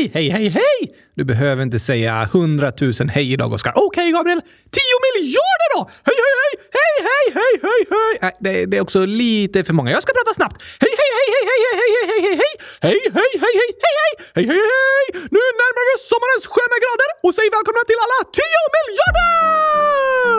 hej, hej, hej, hej. Du behöver inte säga hundratusen hej idag, Oskar. Okej, Gabriel. Tio miljarder då! Hej, hej, hej, hej, hej, hej, hej, hej. Nej, det, det är också lite för många. Jag ska prata snabbt. Hej, hej, hej, hej, hej, hej, hej, hej, hej, hej, hej, hej, hej, hej, hej, hej, hej, hej. hej! Nu närmar vi oss sommarens stjärnegrader och säg välkomna till alla tio miljarder!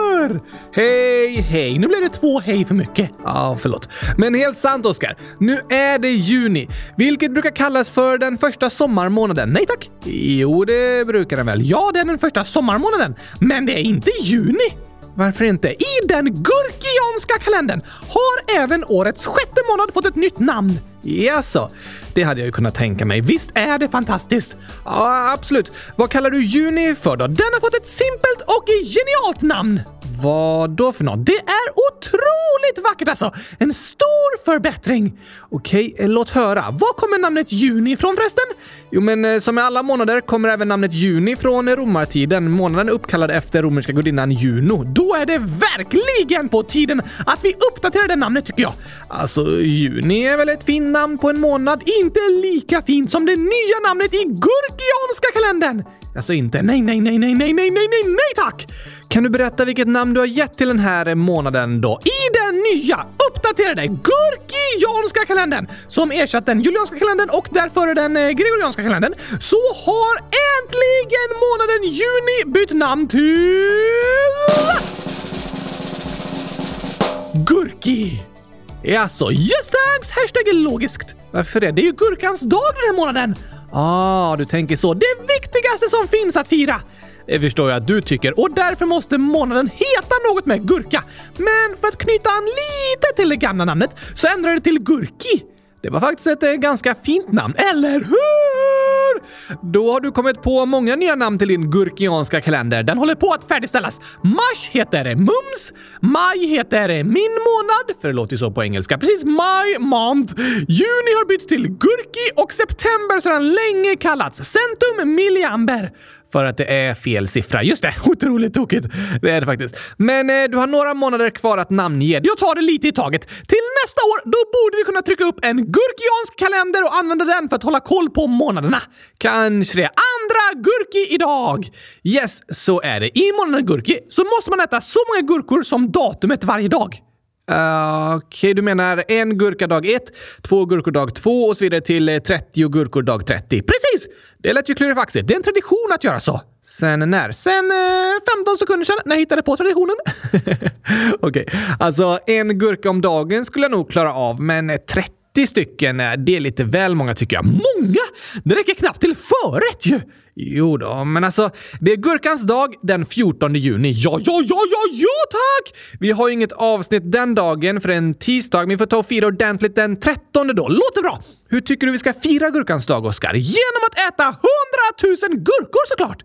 Hej, hej. Nu blev det två hej för mycket. Ja, förlåt. Men helt sant, Oskar. Nu är det juni, vilket brukar kallas för den första sommarmånaden. Nej tack. Jo, det brukar den väl. Ja, det är den första sommarmånaden. Men det är inte juni. Varför inte? I den gurkianska kalendern har även årets sjätte månad fått ett nytt namn. Jaså, det hade jag ju kunnat tänka mig. Visst är det fantastiskt? Ja, absolut. Vad kallar du juni för då? Den har fått ett simpelt och genialt namn. Vad då för något? Det är otroligt vackert alltså! En stor förbättring! Okej, eh, låt höra. Var kommer namnet juni ifrån förresten? Jo, men eh, som i alla månader kommer även namnet juni från eh, romartiden. Månaden är uppkallad efter romerska gudinnan Juno. Då är det verkligen på tiden att vi uppdaterar det namnet tycker jag. Alltså, juni är väl ett fint namn på en månad. Inte lika fint som det nya namnet i gurkianska kalendern. Alltså inte nej, nej, nej, nej, nej, nej, nej, nej, nej tack! Kan du berätta vilket namn du har gett till den här månaden då? I den nya uppdaterade gurkianska kalendern som ersatt den julianska kalendern och därför den eh, gregorianska kalendern så har äntligen månaden juni bytt namn till... Gurki! Jaså, alltså just thanks! Hashtag logiskt. Varför det? Det är ju gurkans dag den här månaden. Ah, du tänker så. Det viktigaste som finns att fira. Det förstår jag att du tycker och därför måste månaden heta något med gurka. Men för att knyta an lite till det gamla namnet så ändrar det till Gurki. Det var faktiskt ett eh, ganska fint namn, eller hur? Då har du kommit på många nya namn till din gurkianska kalender. Den håller på att färdigställas. Mars heter Mums, maj heter Min månad, för det låter ju så på engelska. Precis, my month. Juni har bytt till Gurki och september sedan länge kallats Centum Milliamber för att det är fel siffra. Just det, otroligt tokigt. Det är det faktiskt. Men eh, du har några månader kvar att namnge. Jag tar det lite i taget. Till nästa år, då borde vi kunna trycka upp en gurkiansk kalender och använda den för att hålla koll på månaderna. Kanske det. Andra gurki idag! Yes, så är det. I månaden gurki så måste man äta så många gurkor som datumet varje dag. Okej, okay, du menar en gurka dag 1, två gurkor dag 2 och så vidare till eh, 30 gurkor dag 30. Precis! Det lät ju klurifaxigt. Det är en tradition att göra så. Sen när? Sen eh, 15 sekunder sedan när jag hittade på traditionen. Okej, okay. alltså en gurka om dagen skulle jag nog klara av, men eh, 30 stycken, eh, det är lite väl många tycker jag. Många? Det räcker knappt till förrätt ju! Jo då, men alltså, det är gurkans dag den 14 juni. Ja, ja, ja, ja, ja tack! Vi har ju inget avsnitt den dagen för en tisdag, men vi får ta och fira ordentligt den 13 då. Låter bra! Hur tycker du vi ska fira gurkans dag, Oskar? Genom att äta 100 000 gurkor såklart!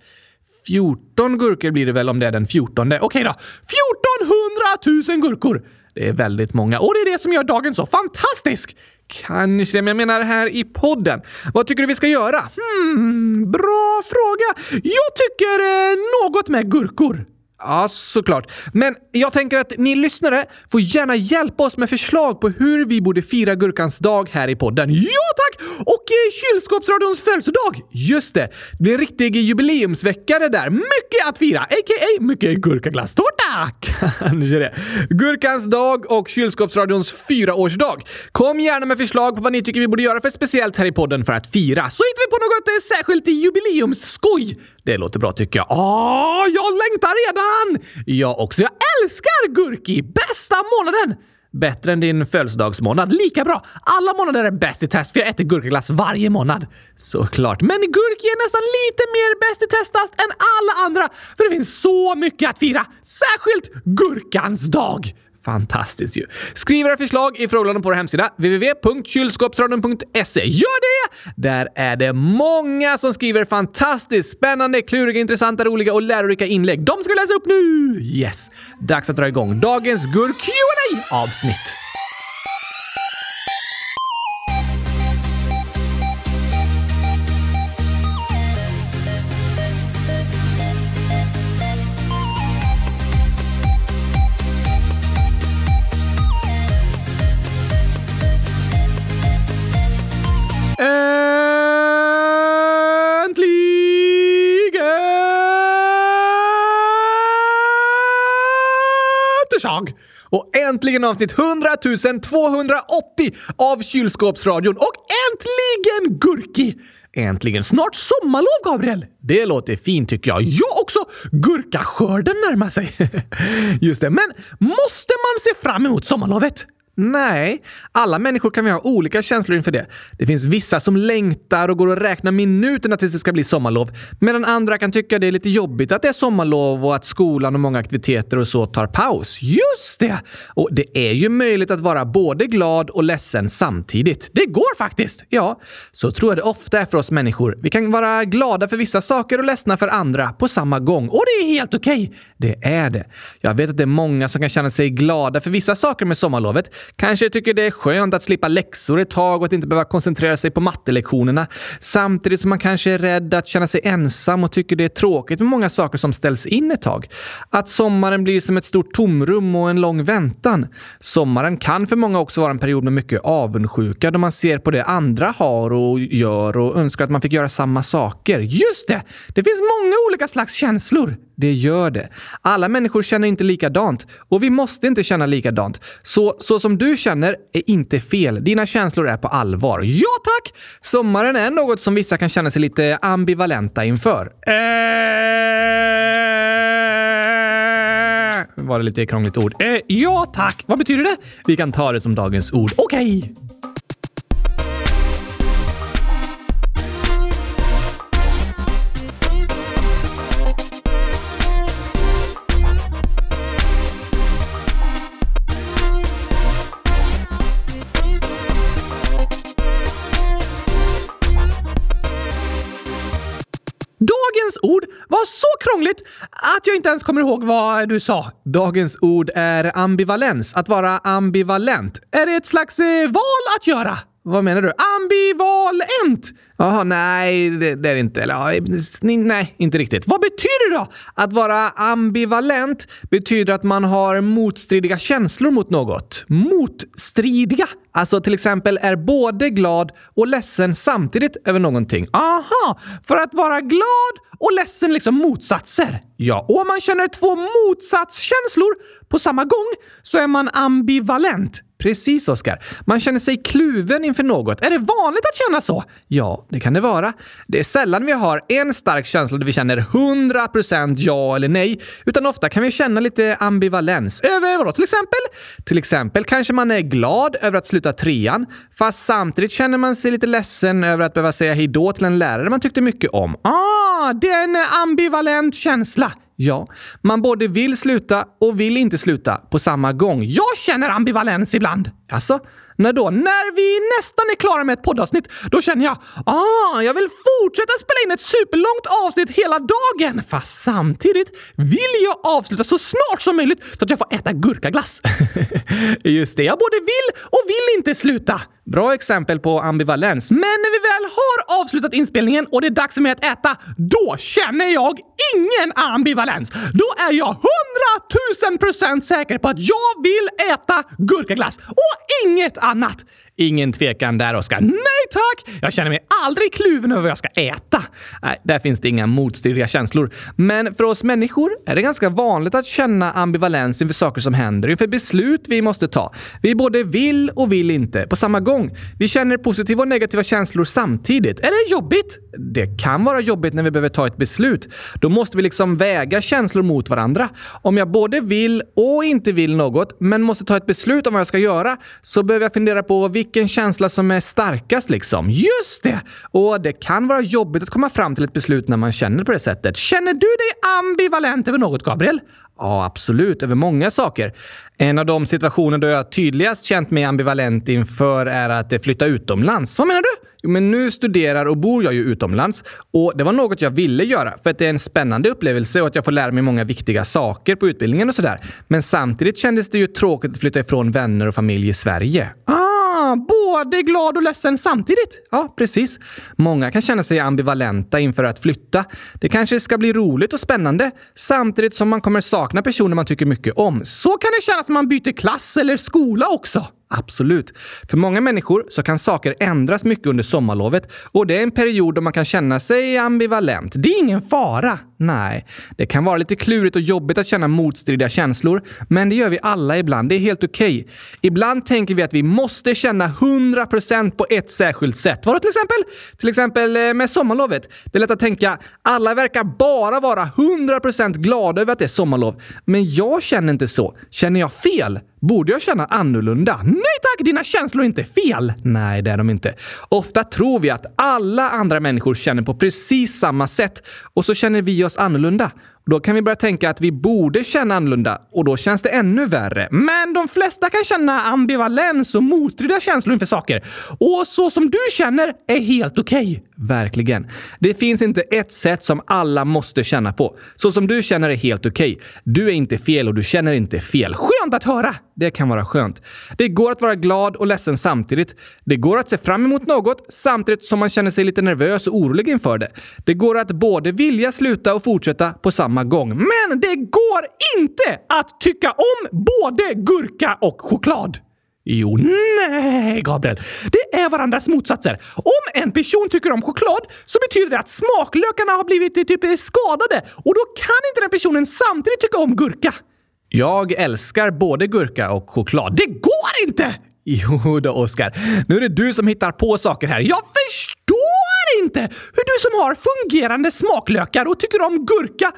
14 gurkor blir det väl om det är den 14. Okej då. 1400 000 gurkor! Det är väldigt många och det är det som gör dagen så fantastisk! Kanske, men jag menar här i podden. Vad tycker du vi ska göra? Hmm, bra fråga. Jag tycker eh, något med gurkor. Ja, såklart. Men jag tänker att ni lyssnare får gärna hjälpa oss med förslag på hur vi borde fira Gurkans dag här i podden. Ja tack! Och eh, Kylskåpsradions födelsedag! Just det, det blir en riktig jubileumsvecka det där. Mycket att fira, a.k.a. mycket gurkaglasstårta! Kanske det. Gurkans dag och Kylskåpsradions fyraårsdag. Kom gärna med förslag på vad ni tycker vi borde göra för speciellt här i podden för att fira, så hittar vi på något eh, särskilt jubileumsskoj. Det låter bra tycker jag. Åh, jag längtar redan! Jag också. Jag älskar Gurki! Bästa månaden! Bättre än din födelsedagsmånad. Lika bra! Alla månader är bäst i test för jag äter gurkaglass varje månad. Såklart. Men Gurki är nästan lite mer bäst i testast än alla andra för det finns så mycket att fira. Särskilt Gurkans dag! Fantastiskt ju. Skriv era förslag i frågelådan på vår hemsida www.kylskåpsradion.se. Gör det! Där är det många som skriver fantastiskt spännande, kluriga, intressanta, roliga och lärorika inlägg. De ska vi läsa upp nu! Yes! Dags att dra igång dagens gur qa avsnitt Och äntligen avsnitt 100 280 av Kylskåpsradion och äntligen Gurki! Äntligen snart sommarlov, Gabriel! Det låter fint tycker jag. Jag också! Gurkaskörden närmar sig. Just det, men måste man se fram emot sommarlovet? Nej, alla människor kan vi ha olika känslor inför det. Det finns vissa som längtar och går och räknar minuterna tills det ska bli sommarlov, medan andra kan tycka det är lite jobbigt att det är sommarlov och att skolan och många aktiviteter och så tar paus. Just det! Och det är ju möjligt att vara både glad och ledsen samtidigt. Det går faktiskt! Ja, så tror jag det ofta är för oss människor. Vi kan vara glada för vissa saker och ledsna för andra på samma gång. Och det är helt okej! Okay. Det är det. Jag vet att det är många som kan känna sig glada för vissa saker med sommarlovet, Kanske tycker det är skönt att slippa läxor ett tag och att inte behöva koncentrera sig på mattelektionerna. Samtidigt som man kanske är rädd att känna sig ensam och tycker det är tråkigt med många saker som ställs in ett tag. Att sommaren blir som ett stort tomrum och en lång väntan. Sommaren kan för många också vara en period med mycket avundsjuka då man ser på det andra har och gör och önskar att man fick göra samma saker. Just det! Det finns många olika slags känslor. Det gör det. Alla människor känner inte likadant och vi måste inte känna likadant. Så, så som du känner är inte fel. Dina känslor är på allvar. Ja tack! Sommaren är något som vissa kan känna sig lite ambivalenta inför. Äh... Var det lite krångligt ord? Äh, ja tack! Vad betyder det? Vi kan ta det som dagens ord. Okej! Okay. Krångligt att jag inte ens kommer ihåg vad du sa. Dagens ord är ambivalens, att vara ambivalent. Är det ett slags eh, val att göra? Vad menar du? Ambivalent! Jaha, nej, det, det, är det inte. Eller, ja, nej, inte riktigt. Vad betyder det då? Att vara ambivalent betyder att man har motstridiga känslor mot något. Motstridiga? Alltså till exempel är både glad och ledsen samtidigt över någonting. Aha! För att vara glad och ledsen liksom motsatser. Ja, och om man känner två motsatskänslor på samma gång så är man ambivalent. Precis, Oskar. Man känner sig kluven inför något. Är det vanligt att känna så? Ja, det kan det vara. Det är sällan vi har en stark känsla där vi känner 100% ja eller nej, utan ofta kan vi känna lite ambivalens. Över vadå till exempel? Till exempel kanske man är glad över att sluta trean, fast samtidigt känner man sig lite ledsen över att behöva säga hejdå till en lärare man tyckte mycket om. Ah, det är en ambivalent känsla. Ja, man både vill sluta och vill inte sluta på samma gång. Jag känner ambivalens ibland. Alltså, när då? När vi nästan är klara med ett poddavsnitt, då känner jag ah, jag vill fortsätta spela in ett superlångt avsnitt hela dagen. Fast samtidigt vill jag avsluta så snart som möjligt så att jag får äta gurkaglass. Just det, jag både vill och vill inte sluta. Bra exempel på ambivalens. Men när vi väl har avslutat inspelningen och det är dags för mig att äta, då känner jag ingen ambivalens. Då är jag hundratusen procent säker på att jag vill äta gurkaglass och inget annat. Ingen tvekan där, Oskar. Nej tack! Jag känner mig aldrig kluven över vad jag ska äta. Nej, där finns det inga motstridiga känslor. Men för oss människor är det ganska vanligt att känna ambivalens inför saker som händer, inför beslut vi måste ta. Vi både vill och vill inte på samma gång. Vi känner positiva och negativa känslor samtidigt. Är det jobbigt? Det kan vara jobbigt när vi behöver ta ett beslut. Då måste vi liksom väga känslor mot varandra. Om jag både vill och inte vill något, men måste ta ett beslut om vad jag ska göra, så behöver jag fundera på vilken känsla som är starkast liksom. Just det! Och det kan vara jobbigt att komma fram till ett beslut när man känner på det sättet. Känner du dig ambivalent över något, Gabriel? Ja, absolut. Över många saker. En av de situationer då jag tydligast känt mig ambivalent inför är att flytta utomlands. Vad menar du? Jo, men nu studerar och bor jag ju utomlands och det var något jag ville göra för att det är en spännande upplevelse och att jag får lära mig många viktiga saker på utbildningen och sådär. Men samtidigt kändes det ju tråkigt att flytta ifrån vänner och familj i Sverige. Ah, både glad och ledsen samtidigt. Ja, precis. Många kan känna sig ambivalenta inför att flytta. Det kanske ska bli roligt och spännande samtidigt som man kommer sakna personer man tycker mycket om. Så kan det kännas när man byter klass eller skola också absolut. För många människor så kan saker ändras mycket under sommarlovet och det är en period då man kan känna sig ambivalent. Det är ingen fara. Nej, det kan vara lite klurigt och jobbigt att känna motstridiga känslor, men det gör vi alla ibland. Det är helt okej. Okay. Ibland tänker vi att vi måste känna 100% på ett särskilt sätt. Vadå till exempel? Till exempel eh, med sommarlovet. Det är lätt att tänka, alla verkar bara vara 100% glada över att det är sommarlov. Men jag känner inte så. Känner jag fel? Borde jag känna annorlunda? Nej tack, dina känslor är inte fel! Nej, det är de inte. Ofta tror vi att alla andra människor känner på precis samma sätt och så känner vi oss annorlunda. Då kan vi börja tänka att vi borde känna annorlunda och då känns det ännu värre. Men de flesta kan känna ambivalens och motstridiga känslor inför saker. Och så som du känner är helt okej. Okay. Verkligen. Det finns inte ett sätt som alla måste känna på. Så som du känner är helt okej. Okay. Du är inte fel och du känner inte fel. Skönt att höra! Det kan vara skönt. Det går att vara glad och ledsen samtidigt. Det går att se fram emot något samtidigt som man känner sig lite nervös och orolig inför det. Det går att både vilja sluta och fortsätta på samma gång. Men det går inte att tycka om både gurka och choklad. Jo, nej, Gabriel. Det är varandras motsatser. Om en person tycker om choklad så betyder det att smaklökarna har blivit typ skadade och då kan inte den personen samtidigt tycka om gurka. Jag älskar både gurka och choklad. Det går inte! Jo då, Oskar. Nu är det du som hittar på saker här. Jag förstår inte hur du som har fungerande smaklökar och tycker om gurka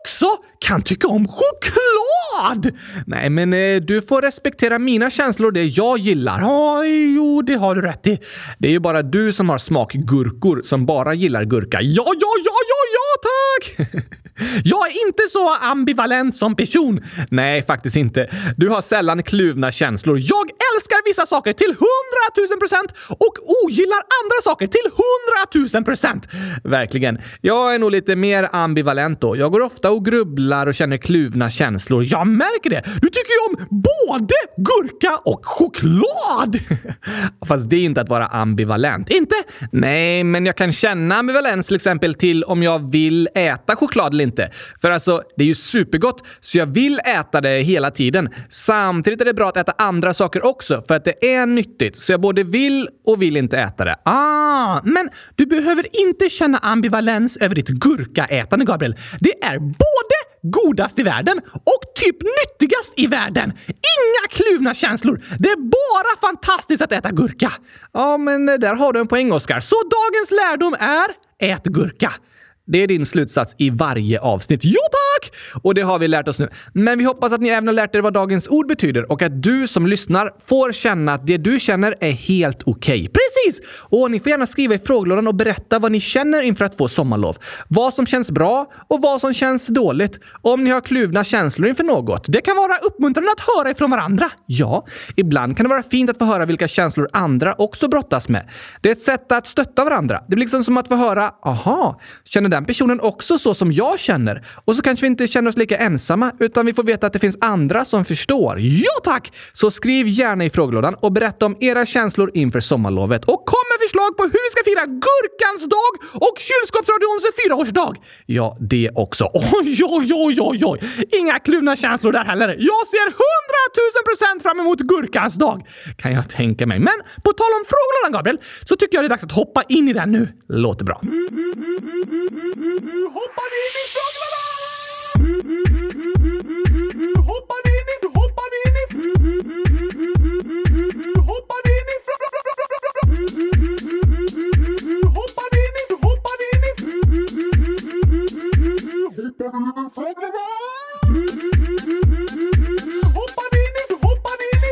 också kan tycka om choklad! Nej, men eh, du får respektera mina känslor, det jag gillar. Ja, jo, det har du rätt i. Det är ju bara du som har smakgurkor som bara gillar gurka. Ja, ja, ja, ja, ja, tack! Jag är inte så ambivalent som person. Nej, faktiskt inte. Du har sällan kluvna känslor. Jag älskar vissa saker till hundratusen procent och ogillar andra saker till hundratusen procent. Verkligen. Jag är nog lite mer ambivalent då. Jag går ofta och grubblar och känner kluvna känslor. Jag märker det. Du tycker ju om både gurka och choklad! Fast det är inte att vara ambivalent. Inte? Nej, men jag kan känna ambivalens till exempel till om jag vill äta choklad eller inte. För alltså, det är ju supergott, så jag vill äta det hela tiden. Samtidigt är det bra att äta andra saker också, för att det är nyttigt. Så jag både vill och vill inte äta det. Ah, men du behöver inte känna ambivalens över ditt gurkaätande, Gabriel. Det är både godast i världen och typ nyttigast i världen. Inga kluvna känslor. Det är bara fantastiskt att äta gurka. Ja, men där har du en poäng, Oskar. Så dagens lärdom är ät gurka. Det är din slutsats i varje avsnitt. Jo tack! Och det har vi lärt oss nu. Men vi hoppas att ni även har lärt er vad dagens ord betyder och att du som lyssnar får känna att det du känner är helt okej. Okay. Precis! Och ni får gärna skriva i frågelådan och berätta vad ni känner inför att få sommarlov. Vad som känns bra och vad som känns dåligt. Om ni har kluvna känslor inför något. Det kan vara uppmuntrande att höra ifrån varandra. Ja, ibland kan det vara fint att få höra vilka känslor andra också brottas med. Det är ett sätt att stötta varandra. Det blir liksom som att få höra, aha, känner den personen också så som jag känner? Och så kanske vi inte känner oss lika ensamma, utan vi får veta att det finns andra som förstår. Ja tack! Så skriv gärna i frågelådan och berätta om era känslor inför sommarlovet. Och kom med förslag på hur vi ska fira Gurkans dag och Kylskåpsradions fyraårsdag! Ja, det också. Oj, oj, oj, oj, oj! Inga kluvna känslor där heller. Jag ser hundratusen procent fram emot Gurkans dag! Kan jag tänka mig. Men på tal om frågelådan, Gabriel, så tycker jag det är dags att hoppa in i den nu. Låter bra. Hoppar in i nu Hoppar in i... Hoppar in i... Hoppar in i... Hoppar in. Hoppar in. Hoppar in i nu Hoppar in. Hoppar in i...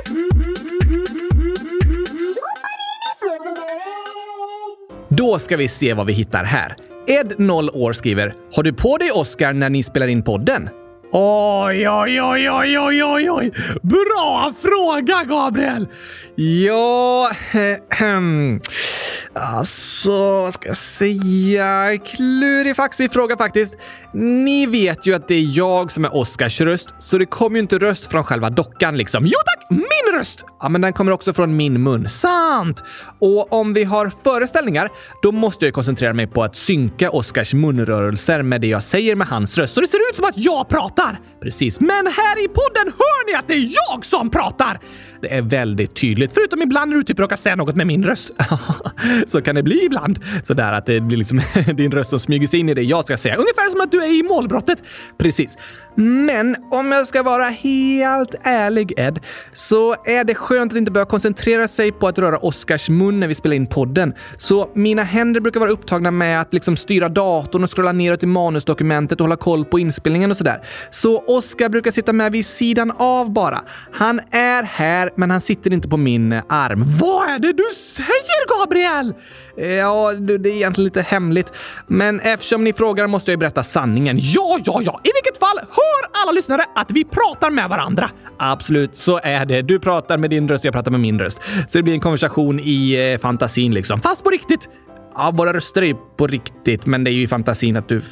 Då ska vi se vad vi hittar här. Ed, 0 år, skriver “Har du på dig Oscar när ni spelar in podden?” Oj, oj, oj, oj, oj, oj, oj! Bra fråga, Gabriel! Ja... Alltså, vad ska jag säga? Klurig faxig fråga faktiskt. Ni vet ju att det är jag som är Oscars röst, så det kommer ju inte röst från själva dockan liksom. Jo tack! Min röst! Ja, men den kommer också från min mun. Sant! Och om vi har föreställningar, då måste jag koncentrera mig på att synka Oscars munrörelser med det jag säger med hans röst, så det ser ut som att jag pratar! Precis, men här i podden hör ni att det är jag som pratar! Det är väldigt tydligt. Förutom ibland när du typ råkar säga något med min röst. så kan det bli ibland. Sådär att det blir liksom din röst som smyger sig in i det jag ska säga. Ungefär som att du är i målbrottet. Precis. Men om jag ska vara helt ärlig Ed, så är det skönt att inte behöva koncentrera sig på att röra Oscars mun när vi spelar in podden. Så mina händer brukar vara upptagna med att liksom styra datorn och scrolla neråt i manusdokumentet och hålla koll på inspelningen och sådär. Så Oscar brukar sitta med vid sidan av bara. Han är här, men han sitter inte på min eh, arm. Vad är det du säger, Gabriel? Eh, ja, det är egentligen lite hemligt. Men eftersom ni frågar måste jag ju berätta sanningen. Ja, ja, ja! I vilket fall, hör alla lyssnare att vi pratar med varandra! Absolut, så är det. Du pratar med din röst, jag pratar med min röst. Så det blir en konversation i eh, fantasin liksom. Fast på riktigt. Ja, våra röster är på riktigt, men det är ju i fantasin att du...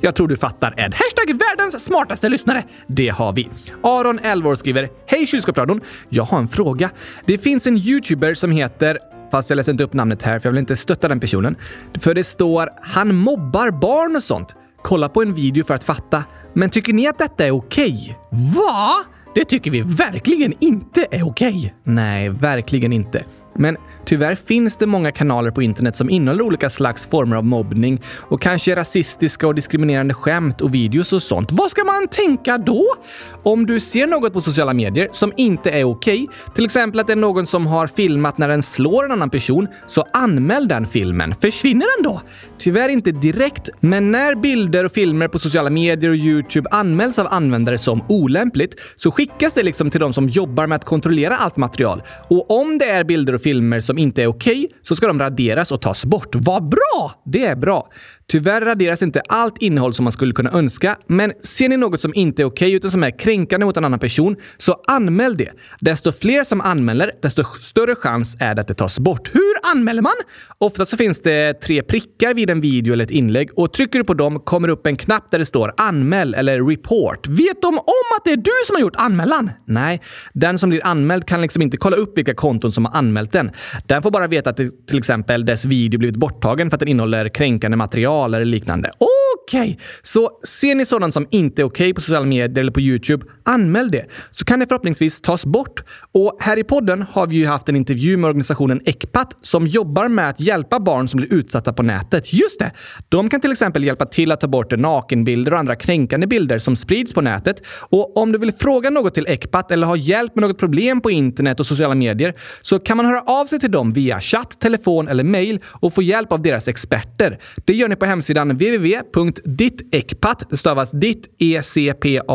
Jag tror du fattar, Ed. Hashtag världens smartaste lyssnare. Det har vi. Aron, 11 år, skriver Hej kylskåpsradion! Jag har en fråga. Det finns en youtuber som heter Fast jag läser inte upp namnet här för jag vill inte stötta den personen. För det står “Han mobbar barn och sånt”. Kolla på en video för att fatta. Men tycker ni att detta är okej? Okay? Va? Det tycker vi verkligen inte är okej. Okay. Nej, verkligen inte. Men tyvärr finns det många kanaler på internet som innehåller olika slags former av mobbning och kanske rasistiska och diskriminerande skämt och videos och sånt. Vad ska man tänka då? Om du ser något på sociala medier som inte är okej, okay, till exempel att det är någon som har filmat när den slår en annan person, så anmäl den filmen. Försvinner den då? Tyvärr inte direkt, men när bilder och filmer på sociala medier och Youtube anmäls av användare som olämpligt så skickas det liksom till de som jobbar med att kontrollera allt material. Och om det är bilder och filmer som inte är okej okay, så ska de raderas och tas bort. Vad bra! Det är bra. Tyvärr raderas inte allt innehåll som man skulle kunna önska, men ser ni något som inte är okej okay, utan som är kränkande mot en annan person, så anmäl det. Desto fler som anmäler, desto större chans är det att det tas bort. Hur anmäler man? Ofta så finns det tre prickar vid en video eller ett inlägg och trycker du på dem kommer upp en knapp där det står anmäl eller report. Vet de om att det är du som har gjort anmälan? Nej, den som blir anmäld kan liksom inte kolla upp vilka konton som har anmält den. Den får bara veta att till exempel dess video blivit borttagen för att den innehåller kränkande material eller liknande. Okej, okay. så ser ni sådant som inte är okej okay på sociala medier eller på Youtube, anmäl det. Så kan det förhoppningsvis tas bort. Och här i podden har vi ju haft en intervju med organisationen Ecpat som jobbar med att hjälpa barn som blir utsatta på nätet. Just det! De kan till exempel hjälpa till att ta bort nakenbilder och andra kränkande bilder som sprids på nätet. Och om du vill fråga något till Ecpat eller ha hjälp med något problem på internet och sociala medier så kan man höra av sig till dem via chatt, telefon eller mail och få hjälp av deras experter. Det gör ni på hemsidan www.dittekpat, det stavas ditt-ecpat.se.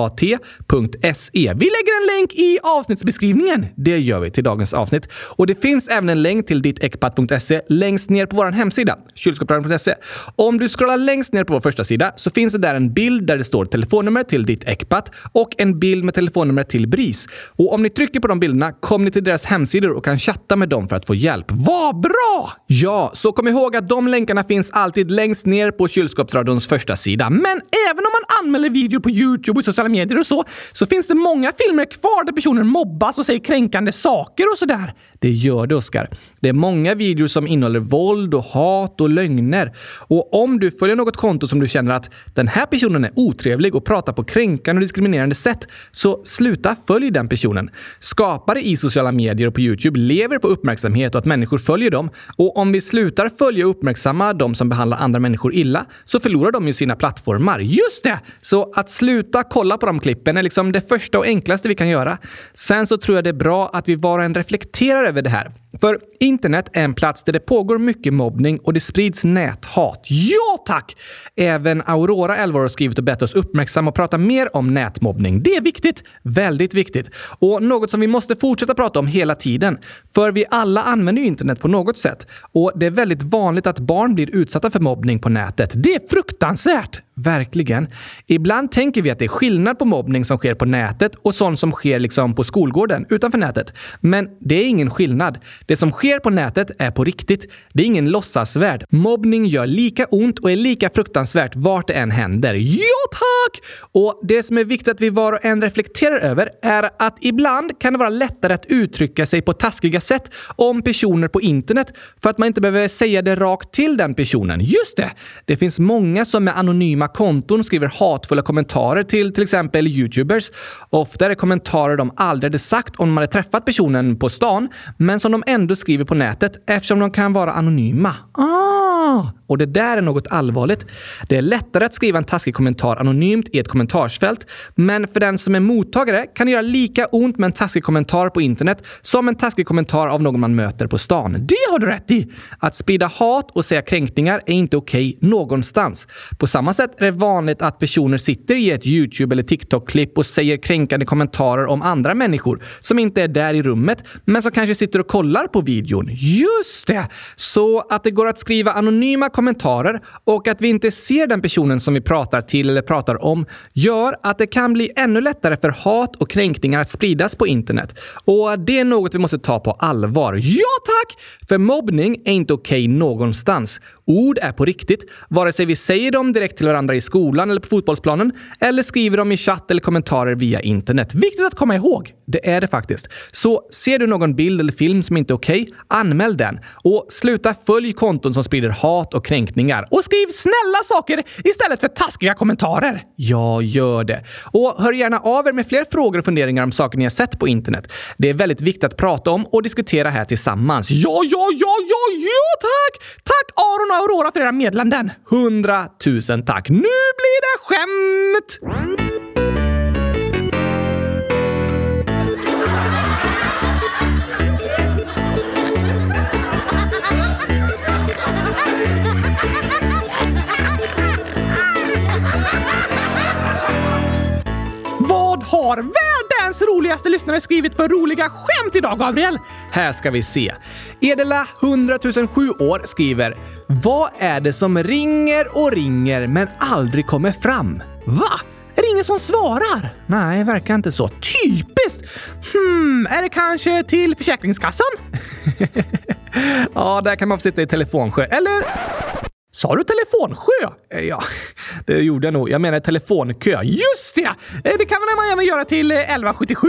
Vi lägger en länk i avsnittsbeskrivningen. Det gör vi till dagens avsnitt. Och det finns även en länk till dittecpat.se längst ner på vår hemsida, kylskåpsradion.se. Om du scrollar längst ner på vår första sida så finns det där en bild där det står telefonnummer till ditt Ecpat och en bild med telefonnummer till BRIS. Och om ni trycker på de bilderna kommer ni till deras hemsidor och kan chatta med dem för att få hjälp. Vad bra! Ja, så kom ihåg att de länkarna finns alltid längst ner på Kylskåpsradions första sida. Men även om man anmäler videor på Youtube och sociala medier och så, så finns det många filmer kvar där personer mobbas och säger kränkande saker och sådär. Det gör det, Oskar. Det är många videor som innehåller våld och hat och lögner. Och om du följer något konto som du känner att den här personen är otrevlig och pratar på kränkande och diskriminerande sätt, så sluta följ den personen. Skapare i sociala medier och på Youtube lever på uppmärksamhet och att människor följer dem. Och om vi slutar följa och uppmärksamma de som behandlar andra människor illa så förlorar de ju sina plattformar. Just det! Så att sluta kolla på de klippen är liksom det första och enklaste vi kan göra. Sen så tror jag det är bra att vi var och en reflekterar över det här. För internet är en plats där det pågår mycket mobbning och det sprids näthat. Ja tack! Även Aurora 11 år har skrivit och bett oss uppmärksamma och prata mer om nätmobbning. Det är viktigt. Väldigt viktigt. Och något som vi måste fortsätta prata om hela tiden. För vi alla använder ju internet på något sätt. Och det är väldigt vanligt att barn blir utsatta för mobbning på nätet. Det är fruktansvärt! Verkligen. Ibland tänker vi att det är skillnad på mobbning som sker på nätet och sånt som sker liksom på skolgården utanför nätet. Men det är ingen skillnad. Det som sker på nätet är på riktigt. Det är ingen låtsasvärld. Mobbning gör lika ont och är lika fruktansvärt vart det än händer. Ja, tack! Och det som är viktigt att vi var och en reflekterar över är att ibland kan det vara lättare att uttrycka sig på taskiga sätt om personer på internet för att man inte behöver säga det rakt till den personen. Just det! Det finns många som med anonyma konton skriver hatfulla kommentarer till till exempel YouTubers. Ofta är det kommentarer de aldrig hade sagt om de hade träffat personen på stan, men som de ändå skriver på nätet eftersom de kan vara anonyma. Ah! Och det där är något allvarligt. Det är lättare att skriva en taskig kommentar anonymt i ett kommentarsfält, men för den som är mottagare kan det göra lika ont med en taskig kommentar på internet som en taskig kommentar av någon man möter på stan. Det har du rätt i! Att sprida hat och säga kränkningar är inte okej okay någonstans. På samma sätt är det vanligt att personer sitter i ett YouTube eller TikTok-klipp och säger kränkande kommentarer om andra människor som inte är där i rummet, men som kanske sitter och kollar på videon. Just det! Så att det går att skriva anonyma kommentarer och att vi inte ser den personen som vi pratar till eller pratar om gör att det kan bli ännu lättare för hat och kränkningar att spridas på internet. Och det är något vi måste ta på allvar. Ja tack! För mobbning är inte okej okay någonstans. Ord är på riktigt, vare sig vi säger dem direkt till varandra i skolan eller på fotbollsplanen eller skriver dem i chatt eller kommentarer via internet. Viktigt att komma ihåg. Det är det faktiskt. Så ser du någon bild eller film som inte är okej, okay, anmäl den. Och sluta följ konton som sprider hat och kränkningar. Och skriv snälla saker istället för taskiga kommentarer. Ja, gör det. Och hör gärna av er med fler frågor och funderingar om saker ni har sett på internet. Det är väldigt viktigt att prata om och diskutera här tillsammans. Ja, ja, ja, ja, ja, tack! Tack Aron och Aurora för era meddelanden. Hundratusen tack. Nu blir det skämt! har världens roligaste lyssnare skrivit för roliga skämt idag, Gabriel? Här ska vi se. Edela 100 007 år skriver vad är det som ringer och ringer men aldrig kommer fram? Va? Är det ingen som svarar? Nej, verkar inte så. Typiskt! Hmm, är det kanske till Försäkringskassan? ja, där kan man få sitta i telefonsjö. Eller Sa du telefonsjö? Eh, ja, det gjorde jag nog. Jag menar telefonkö. Just det! Eh, det kan man även göra till eh, 1177.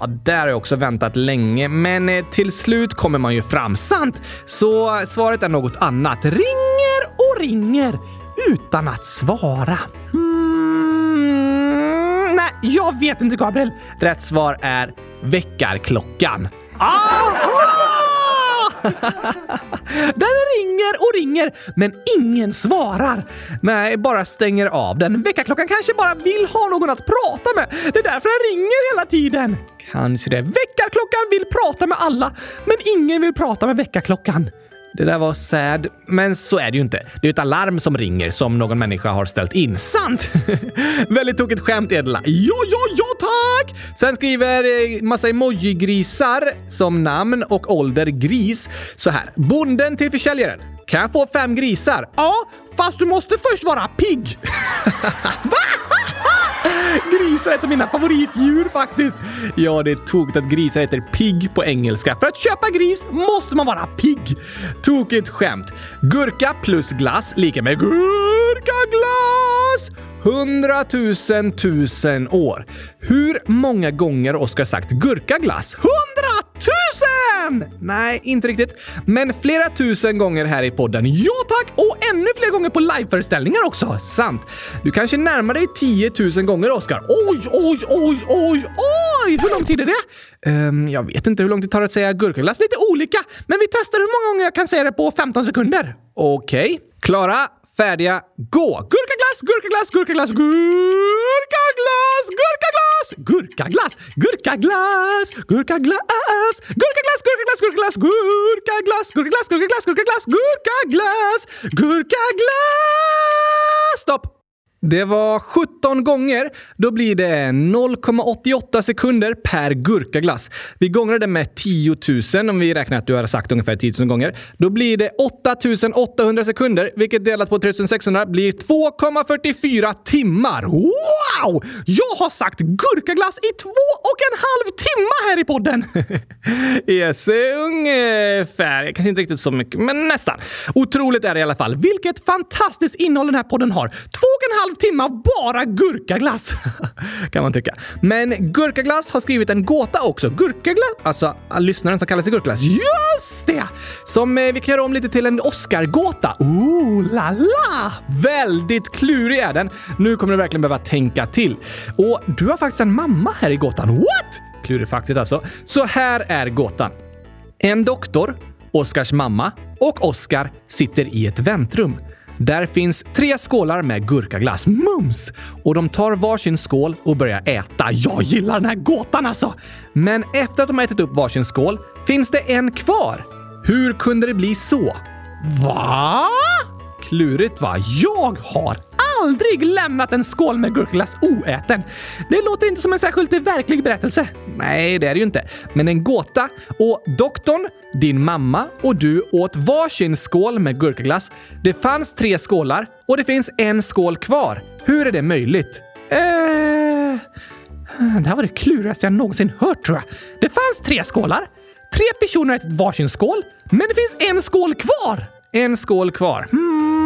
Ja, där har jag också väntat länge, men till slut kommer man ju fram. Sant! Så svaret är något annat. Ringer och ringer utan att svara. Mm, nej, jag vet inte, Gabriel. Rätt svar är väckarklockan. Ah! den ringer och ringer, men ingen svarar. Nej, bara stänger av den. Väckarklockan kanske bara vill ha någon att prata med. Det är därför den ringer hela tiden. Kanske det. Väckarklockan vill prata med alla, men ingen vill prata med väckarklockan. Det där var sad, men så är det ju inte. Det är ett alarm som ringer som någon människa har ställt in. Sant! Väldigt tokigt skämt, Edla. Ja, ja, ja, tack! Sen skriver eh, massa emojigrisar som namn och ålder gris. Så här. Bonden till försäljaren. Kan jag få fem grisar? Ja, fast du måste först vara pigg. Grisar är ett av mina favoritdjur faktiskt. Ja, det är tokigt att grisar heter pigg på engelska. För att köpa gris måste man vara pigg. Tokigt skämt. Gurka plus glass lika med gurkaglass. Hundratusen tusen år. Hur många gånger har Oskar sagt gurkaglass? Hundratusen! Nej, inte riktigt. Men flera tusen gånger här i podden. Ja tack! Och ännu fler gånger på liveföreställningar också. Sant. Du kanske närmar dig 10 000 gånger, Oskar. Oj, oj, oj, oj, oj! Hur lång tid är det? Um, jag vet inte hur lång tid det tar att säga gurkaglass. Lite olika. Men vi testar hur många gånger jag kan säga det på 15 sekunder. Okej. Okay. Klara, färdiga, gå! Gurkaglass, gurkaglass, gurkaglass, gurkaglass, gurkaglass, gurkaglass, gurkaglass, gurkaglass, gurkaglass, gurkaglass, gurkaglass, gurkaglass, gurkaglass, gurkaglass, gurkaglass, gurkaglass, gurkaglass. Stopp! Det var 17 gånger. Då blir det 0,88 sekunder per gurkaglass. Vi gångrar det med 10 000 om vi räknar att du har sagt ungefär 10 000 gånger. Då blir det 8 800 sekunder, vilket delat på 3600 blir 2,44 timmar. Wow! Jag har sagt gurkaglass i två och en halv timme här i podden! yes, ungefär. Kanske inte riktigt så mycket, men nästan. Otroligt är det i alla fall. Vilket fantastiskt innehåll den här podden har. Två och en halv halv timme bara gurkaglass. kan man tycka. Men Gurkaglass har skrivit en gåta också. Gurkaglass, alltså ah, lyssnaren som kallar sig Gurkaglass. Just det! Som eh, vi kan göra om lite till en Oscar-gåta. Ooh la la! Väldigt klurig är den. Nu kommer du verkligen behöva tänka till. Och du har faktiskt en mamma här i gåtan. What? Klurifaxigt alltså. Så här är gåtan. En doktor, Oscars mamma och Oscar sitter i ett väntrum. Där finns tre skålar med gurkaglass. Mums! Och de tar varsin skål och börjar äta. Jag gillar den här gåtan alltså! Men efter att de har ätit upp varsin skål finns det en kvar. Hur kunde det bli så? Va? Klurigt va? Jag har aldrig lämnat en skål med gurkaglass oäten. Det låter inte som en särskilt verklig berättelse. Nej, det är det ju inte. Men en gåta. Och doktorn, din mamma och du åt varsin skål med gurkaglass. Det fanns tre skålar och det finns en skål kvar. Hur är det möjligt? Eh... Det här var det klurigaste jag någonsin hört tror jag. Det fanns tre skålar. Tre personer har ätit varsin skål, men det finns en skål kvar. En skål kvar. Hmm,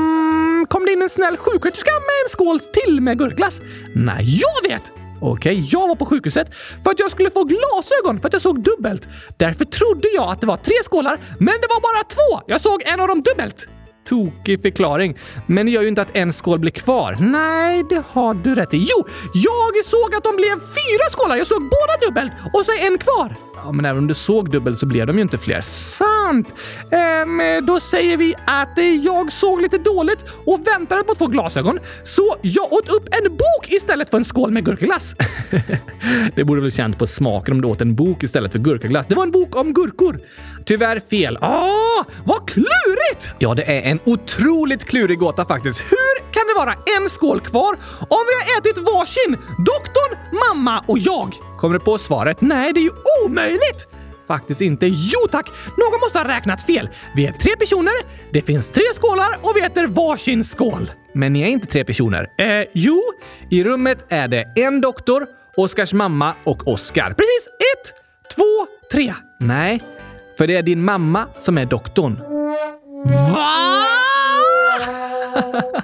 kom det in en snäll sjuksköterska med en skål till med gurkglass? Nej, jag vet! Okej, okay, jag var på sjukhuset för att jag skulle få glasögon för att jag såg dubbelt. Därför trodde jag att det var tre skålar, men det var bara två! Jag såg en av dem dubbelt. Tokig förklaring. Men det gör ju inte att en skål blir kvar. Nej, det har du rätt i. Jo, jag såg att de blev fyra skålar. Jag såg båda dubbelt och så är en kvar. Ja, men även om du såg dubbelt så blev de ju inte fler. Sant! Ehm, då säger vi att eh, jag såg lite dåligt och väntade på att få glasögon, så jag åt upp en bok istället för en skål med gurkaglass. det borde väl känt på smaken om du åt en bok istället för gurkaglass. Det var en bok om gurkor. Tyvärr fel. Ah, vad klurigt! Ja, det är en otroligt klurig gåta faktiskt. Hur kan det vara en skål kvar om vi har ätit varsin? Doktorn, mamma och jag. Kommer du på svaret? Nej, det är ju omöjligt! Faktiskt inte. Jo tack! Någon måste ha räknat fel. Vi är tre personer, det finns tre skålar och vi äter varsin skål. Men ni är inte tre personer. Eh, jo, i rummet är det en doktor, Oskars mamma och Oskar. Precis! Ett, två, tre. Nej, för det är din mamma som är doktorn. Va?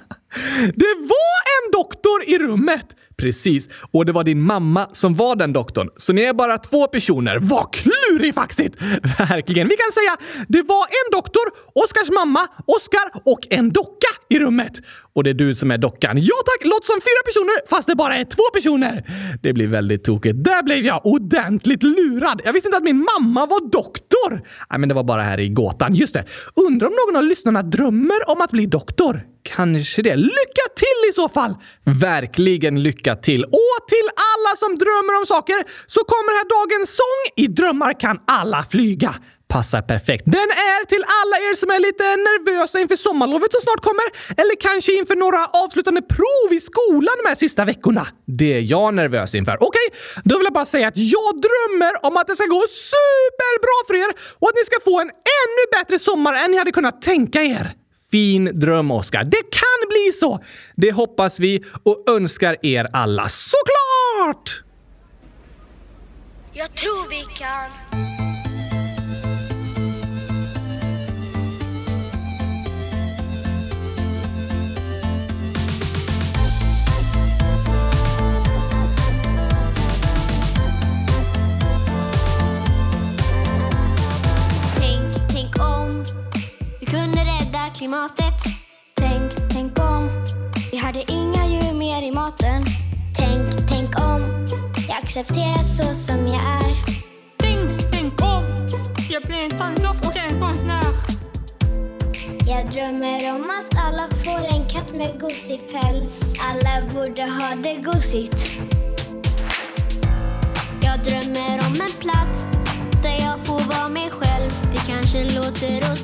Det var en doktor i rummet! Precis, och det var din mamma som var den doktorn. Så ni är bara två personer. Vad klurifaxigt! Verkligen. Vi kan säga det var en doktor, Oskars mamma, Oskar och en docka i rummet. Och det är du som är dockan. Ja tack, låter som fyra personer fast det bara är två personer. Det blir väldigt tokigt. Där blev jag ordentligt lurad. Jag visste inte att min mamma var doktor. Nej, men det var bara här i gåtan. Just det. Undrar om någon av lyssnarna drömmer om att bli doktor? Kanske det. Lycka till i så fall! Verkligen lycka till! Och till alla som drömmer om saker så kommer här dagens sång I drömmar kan alla flyga passar perfekt. Den är till alla er som är lite nervösa inför sommarlovet som snart kommer, eller kanske inför några avslutande prov i skolan de här sista veckorna. Det är jag nervös inför. Okej, okay, då vill jag bara säga att jag drömmer om att det ska gå superbra för er och att ni ska få en ännu bättre sommar än ni hade kunnat tänka er. Fin dröm, Oskar. Det kan bli så! Det hoppas vi och önskar er alla såklart! Jag tror vi kan. Klimatet. Tänk, tänk om. Vi hade inga djur mer i maten. Tänk, tänk om. Jag accepterar så som jag är. Tänk, tänk om. Jag blir en tandlopp och en konstnär. Jag drömmer om att alla får en katt med gosig päls. Alla borde ha det gosigt. Jag drömmer om en plats där jag får vara mig själv. Det kanske låter otroligt.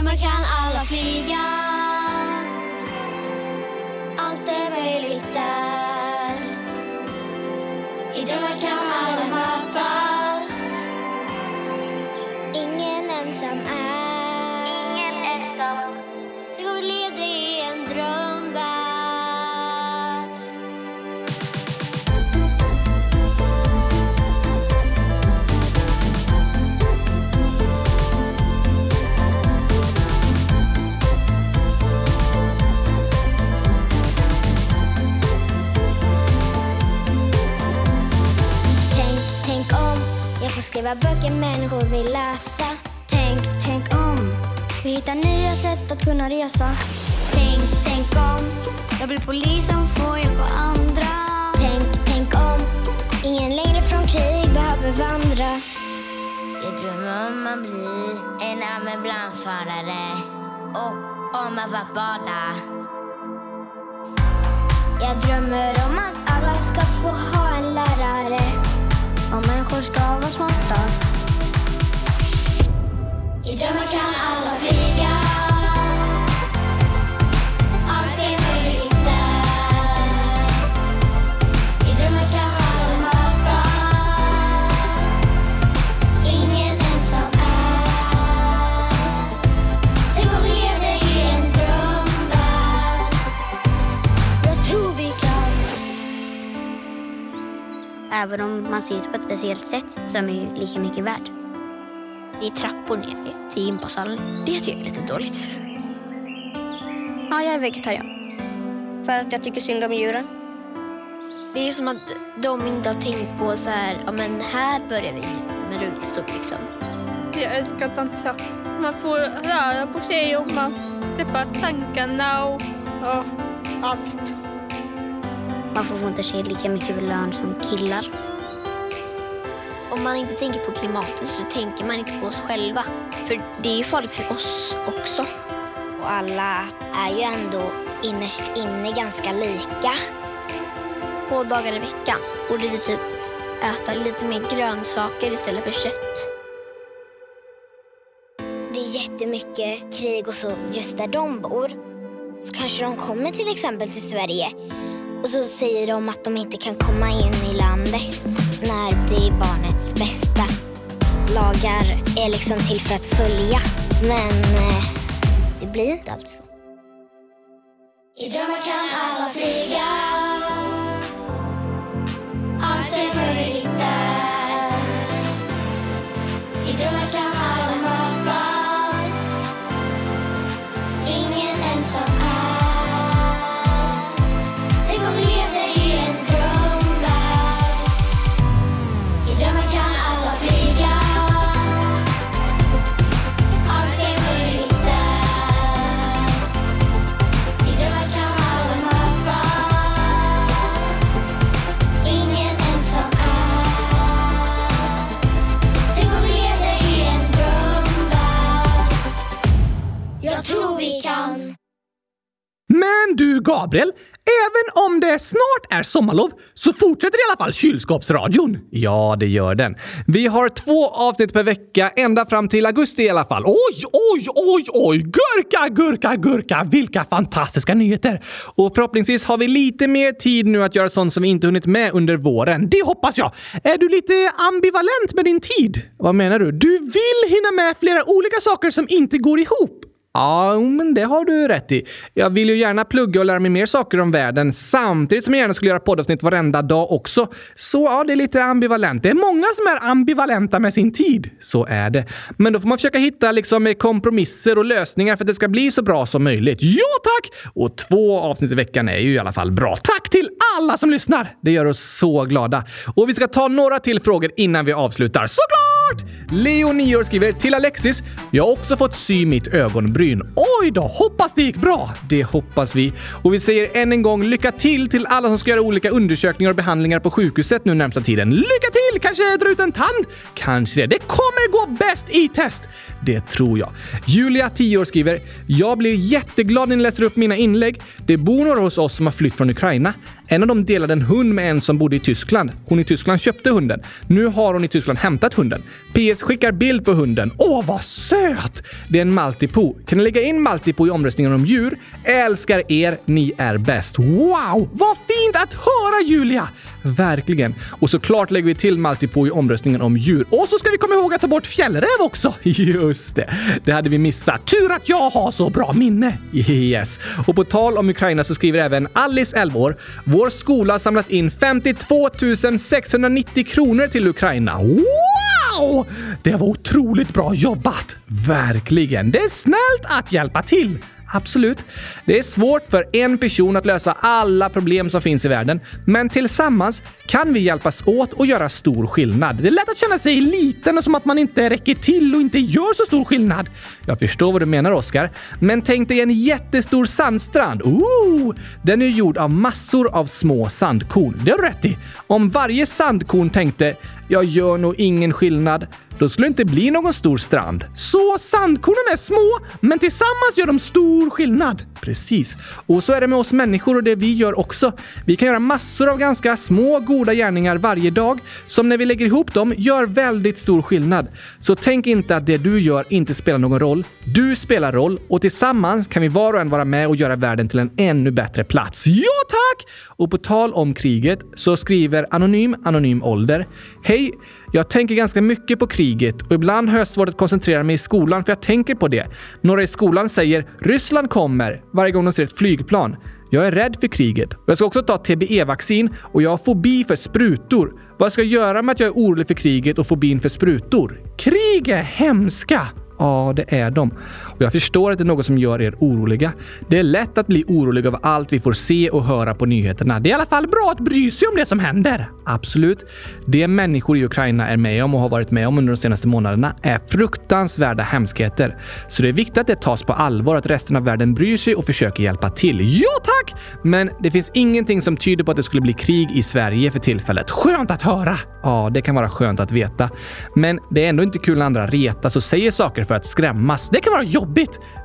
Drömmar kan alla flyga. Skriva böcker människor vill läsa. Tänk, tänk om. Vi hittar nya sätt att kunna resa. Tänk, tänk om. Jag blir polis som får hjälpa andra. Tänk, tänk om. Ingen längre från krig behöver vandra. Jag drömmer om att bli en ambulansförare och om att vara bada. Jag drömmer om att alla ska få ha en lärare. Och människor ska vara smarta. I drömmar kan alla flyga. Även om man ser ut på ett speciellt sätt så är man ju lika mycket värd. Det är trappor ner till gympasalen. Det tycker jag är lite dåligt. Ja, jag är vegetarian. För att jag tycker synd om djuren. Det är som att de inte har tänkt på så här, ja men här börjar vi med rullstol liksom. Jag älskar att dansa. Man får röra på sig och man släpper tankarna och ja, allt. Man får inte sig lika mycket lön som killar. Om man inte tänker på klimatet så tänker man inte på oss själva. För det är ju farligt för oss också. Och alla är ju ändå innerst inne ganska lika. Två dagar i veckan borde vi typ äta lite mer grönsaker istället för kött. Det är jättemycket krig och så just där de bor. Så kanske de kommer till exempel till Sverige och så säger de att de inte kan komma in i landet när det är barnets bästa. Lagar är liksom till för att följas, men eh, det blir inte alls så. I drömmar kan alla flyga. Gabriel, även om det snart är sommarlov så fortsätter i alla fall kylskåpsradion. Ja, det gör den. Vi har två avsnitt per vecka ända fram till augusti i alla fall. Oj, oj, oj, oj! Gurka, gurka, gurka! Vilka fantastiska nyheter! Och förhoppningsvis har vi lite mer tid nu att göra sånt som vi inte hunnit med under våren. Det hoppas jag! Är du lite ambivalent med din tid? Vad menar du? Du vill hinna med flera olika saker som inte går ihop? Ja, men det har du rätt i. Jag vill ju gärna plugga och lära mig mer saker om världen samtidigt som jag gärna skulle göra poddavsnitt varenda dag också. Så ja, det är lite ambivalent. Det är många som är ambivalenta med sin tid. Så är det. Men då får man försöka hitta liksom kompromisser och lösningar för att det ska bli så bra som möjligt. Ja, tack! Och två avsnitt i veckan är ju i alla fall bra. Tack till alla som lyssnar! Det gör oss så glada. Och vi ska ta några till frågor innan vi avslutar. Såklart! Leo, 9 år, skriver till Alexis. Jag har också fått sy mitt ögonbryn. Oj då! Hoppas det gick bra! Det hoppas vi. Och vi säger än en gång lycka till till alla som ska göra olika undersökningar och behandlingar på sjukhuset nu närmsta tiden. Lycka till! Kanske dra ut en tand? Kanske det. Det kommer gå bäst i test! Det tror jag. Julia, 10 år, skriver. Jag blir jätteglad när ni läser upp mina inlägg. Det bor några hos oss som har flytt från Ukraina. En av dem delade en hund med en som bodde i Tyskland. Hon i Tyskland köpte hunden. Nu har hon i Tyskland hämtat hunden. PS skickar bild på hunden. Åh, vad söt! Det är en Maltipo. Kan ni lägga in Maltipo i omröstningen om djur? Älskar er, ni är bäst. Wow! Vad fint att höra Julia! Verkligen. Och såklart lägger vi till Maltipo i omröstningen om djur. Och så ska vi komma ihåg att ta bort fjällräv också. Just det. Det hade vi missat. Tur att jag har så bra minne. Yes. Och på tal om Ukraina så skriver även Alice, 11 år. Vår skola har samlat in 52 690 kronor till Ukraina. Wow! Det var otroligt bra jobbat! Verkligen. Det är snällt att hjälpa till absolut. Det är svårt för en person att lösa alla problem som finns i världen, men tillsammans kan vi hjälpas åt och göra stor skillnad. Det är lätt att känna sig liten och som att man inte räcker till och inte gör så stor skillnad. Jag förstår vad du menar, Oskar. Men tänk dig en jättestor sandstrand. Ooh, den är gjord av massor av små sandkorn. Det har du rätt i. Om varje sandkorn tänkte “jag gör nog ingen skillnad” då skulle det inte bli någon stor strand. Så sandkornen är små, men tillsammans gör de stor skillnad. Precis. Och så är det med oss människor och det vi gör också. Vi kan göra massor av ganska små goda gärningar varje dag som när vi lägger ihop dem gör väldigt stor skillnad. Så tänk inte att det du gör inte spelar någon roll. Du spelar roll och tillsammans kan vi var och en vara med och göra världen till en ännu bättre plats. Ja, tack! Och på tal om kriget så skriver Anonym Anonym Ålder. Hej! Jag tänker ganska mycket på kriget och ibland har jag svårt att koncentrera mig i skolan för jag tänker på det. Några i skolan säger “Ryssland kommer” varje gång de ser ett flygplan. Jag är rädd för kriget. Jag ska också ta TBE-vaccin och jag har fobi för sprutor. Vad ska jag göra med att jag är orolig för kriget och fobin för sprutor? Krig är hemska! Ja, det är de. Och jag förstår att det är något som gör er oroliga. Det är lätt att bli orolig av allt vi får se och höra på nyheterna. Det är i alla fall bra att bry sig om det som händer. Absolut. Det människor i Ukraina är med om och har varit med om under de senaste månaderna är fruktansvärda hemskheter. Så det är viktigt att det tas på allvar att resten av världen bryr sig och försöker hjälpa till. Ja, tack! Men det finns ingenting som tyder på att det skulle bli krig i Sverige för tillfället. Skönt att höra! Ja, det kan vara skönt att veta. Men det är ändå inte kul när andra retas och säger saker för att skrämmas. Det kan vara jobbigt.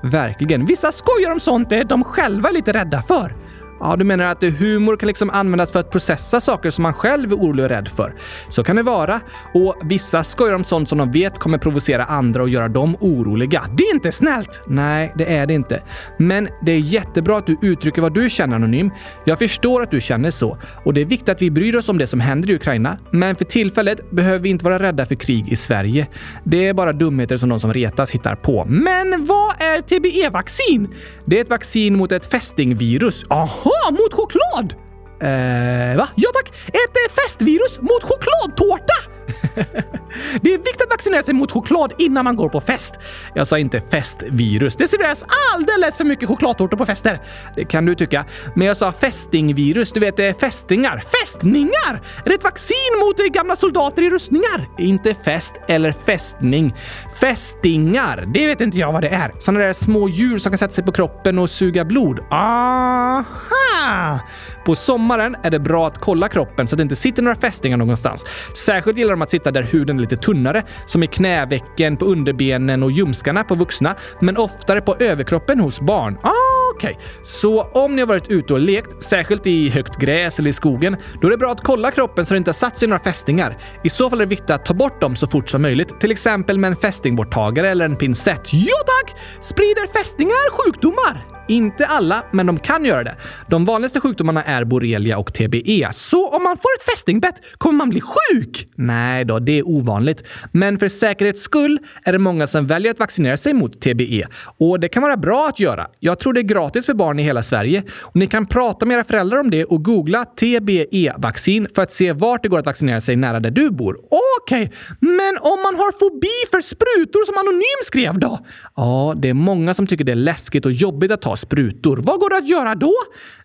Verkligen. Vissa skojar om sånt de själva är lite rädda för. Ja, du menar att humor kan liksom användas för att processa saker som man själv är orolig och rädd för. Så kan det vara. Och vissa skojar om sånt som de vet kommer provocera andra och göra dem oroliga. Det är inte snällt! Nej, det är det inte. Men det är jättebra att du uttrycker vad du känner anonym. Jag förstår att du känner så. Och det är viktigt att vi bryr oss om det som händer i Ukraina. Men för tillfället behöver vi inte vara rädda för krig i Sverige. Det är bara dumheter som de som retas hittar på. Men vad är TBE-vaccin? Det är ett vaccin mot ett fästingvirus. Oh. Jaha, mot choklad! Eh, va? Ja tack! Ett eh, festvirus mot chokladtårta! det är viktigt att vaccinera sig mot choklad innan man går på fest. Jag sa inte festvirus. Det serveras alldeles för mycket chokladtårtor på fester. Det kan du tycka. Men jag sa fästingvirus. Du vet, fästingar. Fästningar! Är det ett vaccin mot gamla soldater i rustningar? Inte fest eller fästning. Fästingar, det vet inte jag vad det är. Sådana där små djur som kan sätta sig på kroppen och suga blod. Aha! På sommaren är det bra att kolla kroppen så att det inte sitter några fästingar någonstans. Särskilt gillar de att sitta där huden är lite tunnare, som i knävecken, på underbenen och ljumskarna på vuxna, men oftare på överkroppen hos barn. Ah, Okej, okay. så om ni har varit ute och lekt, särskilt i högt gräs eller i skogen, då är det bra att kolla kroppen så det inte har satt sig några fästingar. I så fall är det viktigt att ta bort dem så fort som möjligt, till exempel med en fästingborttagare eller en pincett. Ja tack! Sprider fästingar sjukdomar? Inte alla, men de kan göra det. De vanligaste sjukdomarna är borrelia och TBE. Så om man får ett fästingbett, kommer man bli sjuk? Nej då, det är ovanligt. Men för säkerhets skull är det många som väljer att vaccinera sig mot TBE. Och det kan vara bra att göra. Jag tror det är gratis för barn i hela Sverige. Och ni kan prata med era föräldrar om det och googla TBE-vaccin för att se vart det går att vaccinera sig nära där du bor. Okej, okay. men om man har fobi för sprutor som Anonym skrev då? Ja, det är många som tycker det är läskigt och jobbigt att ta sprutor. Vad går det att göra då?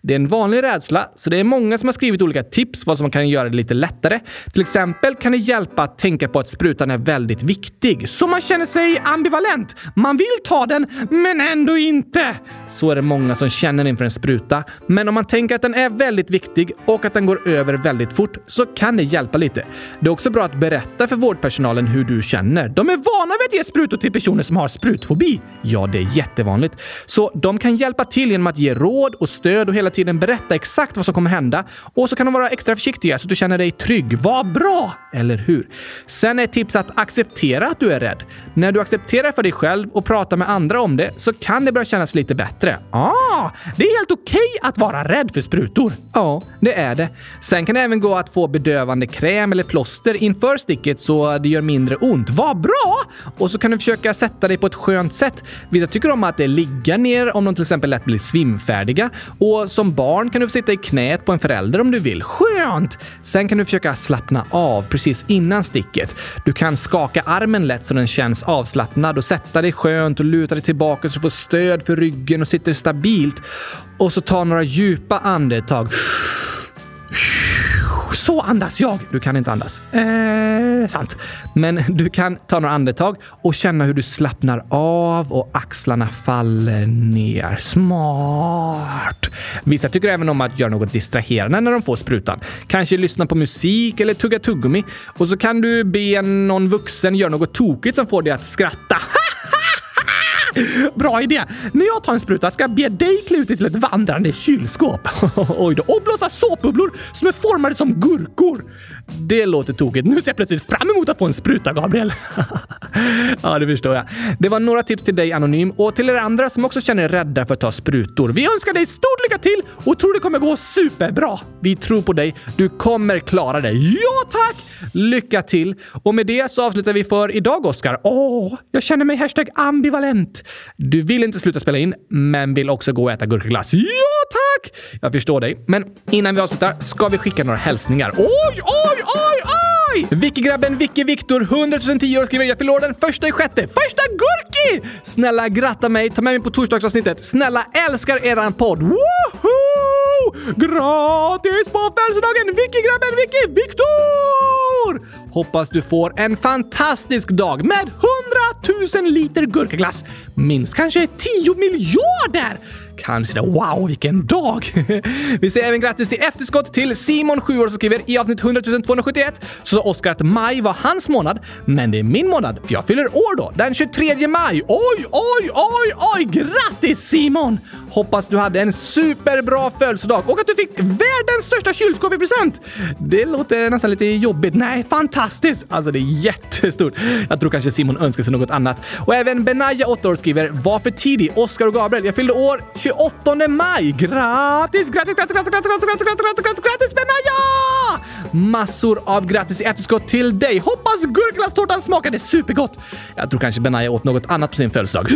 Det är en vanlig rädsla, så det är många som har skrivit olika tips vad som kan göra det lite lättare. Till exempel kan det hjälpa att tänka på att sprutan är väldigt viktig, så man känner sig ambivalent. Man vill ta den, men ändå inte. Så är det många som känner inför en spruta. Men om man tänker att den är väldigt viktig och att den går över väldigt fort så kan det hjälpa lite. Det är också bra att berätta för vårdpersonalen hur du känner. De är vana vid att ge sprutor till personer som har sprutfobi. Ja, det är jättevanligt. Så de kan hjälpa till genom att ge råd och stöd och hela hela tiden berätta exakt vad som kommer hända. Och så kan de vara extra försiktiga så att du känner dig trygg. Vad bra! Eller hur? Sen är ett tips att acceptera att du är rädd. När du accepterar för dig själv och pratar med andra om det så kan det börja kännas lite bättre. Ah, det är helt okej okay att vara rädd för sprutor. Ja, det är det. Sen kan det även gå att få bedövande kräm eller plåster inför sticket så det gör mindre ont. Vad bra! Och så kan du försöka sätta dig på ett skönt sätt. Vissa tycker om att ligga ner om de till exempel lätt blir svimfärdiga. Och som barn kan du få sitta i knät på en förälder om du vill. Skönt! Sen kan du försöka slappna av precis innan sticket. Du kan skaka armen lätt så den känns avslappnad och sätta dig skönt och luta dig tillbaka så du får stöd för ryggen och sitter stabilt. Och så ta några djupa andetag. Så andas jag! Du kan inte andas. Eh, sant. Men du kan ta några andetag och känna hur du slappnar av och axlarna faller ner. Smart! Vissa tycker även om att göra något distraherande när de får sprutan. Kanske lyssna på musik eller tugga tuggummi. Och så kan du be någon vuxen göra något tokigt som får dig att skratta. Bra idé! När jag tar en spruta ska jag be dig klä ut dig till ett vandrande kylskåp. Oj då. Och blåsa såpbubblor som är formade som gurkor. Det låter tokigt. Nu ser jag plötsligt fram emot att få en spruta, Gabriel. ja, det förstår jag. Det var några tips till dig, Anonym, och till er andra som också känner er rädda för att ta sprutor. Vi önskar dig stort lycka till och tror det kommer gå superbra. Vi tror på dig. Du kommer klara det. Ja, tack! Lycka till! Och med det så avslutar vi för idag, Oskar. Åh, jag känner mig hashtag ambivalent. Du vill inte sluta spela in, men vill också gå och äta gurkaglass. Ja, tack! Jag förstår dig. Men innan vi avslutar ska vi skicka några hälsningar. Oj, oj, oj, oj! Vicky-grabben Vicky Viktor, 100 010 år, skriver “Jag fyller år den första i sjätte. Första Gurki! Snälla gratta mig, ta med mig på torsdagsavsnittet. Snälla älskar eran podd. Woho! Gratis på födelsedagen Vicky-grabben Vicky Viktor! Hoppas du får en fantastisk dag med 100 000 liter gurkaglass. Minst kanske 10 miljarder! Kanske det. Wow, vilken dag! Vi säger även grattis i efterskott till Simon, 7 år, som skriver i avsnitt 100 271 så sa Oskar att maj var hans månad, men det är min månad för jag fyller år då, den 23 maj. Oj, oj, oj, oj! Grattis Simon! Hoppas du hade en superbra födelsedag och att du fick världens största kylskåp i present. Det låter nästan lite jobbigt. Nej, fantastiskt! Alltså, det är jättestort. Jag tror kanske Simon önskar sig något annat. Och även Benaya, 8 år, skriver “Var för tidig, Oskar och Gabriel. Jag fyllde år 28 maj. Grattis, grattis, grattis, grattis, grattis, grattis, grattis, grattis, grattis, grattis Benaya! Massor av grattis i efterskott till dig. Hoppas gurkglasstårtan smakade supergott. Jag tror kanske Benaya åt något annat på sin födelsedag.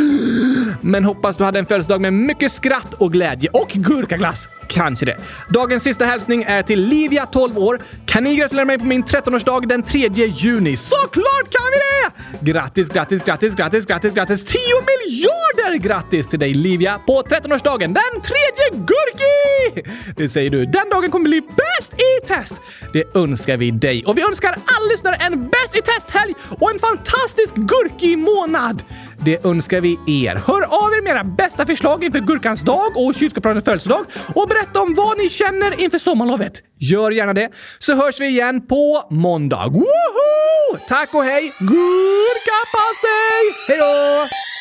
Men hoppas du hade en födelsedag med mycket skratt och glädje och gurkaglass. Kanske det. Dagens sista hälsning är till Livia, 12 år. Kan ni gratulera mig på min 13-årsdag den 3 juni? Såklart kan vi det! Grattis, grattis, grattis, grattis, grattis, grattis! 10 miljarder grattis till dig Livia på 13 13-årsdagen den tredje Gurki! Det säger du. Den dagen kommer bli bäst i test! Det önskar vi dig och vi önskar alla lyssnare en bäst i test-helg och en fantastisk Gurki-månad! Det önskar vi er. Hör av er med era bästa förslag inför Gurkans dag och kylskåpsradions födelsedag och berätta om vad ni känner inför sommarlovet. Gör gärna det, så hörs vi igen på måndag. Woho! Tack och hej! Gurkapastej! Hej då!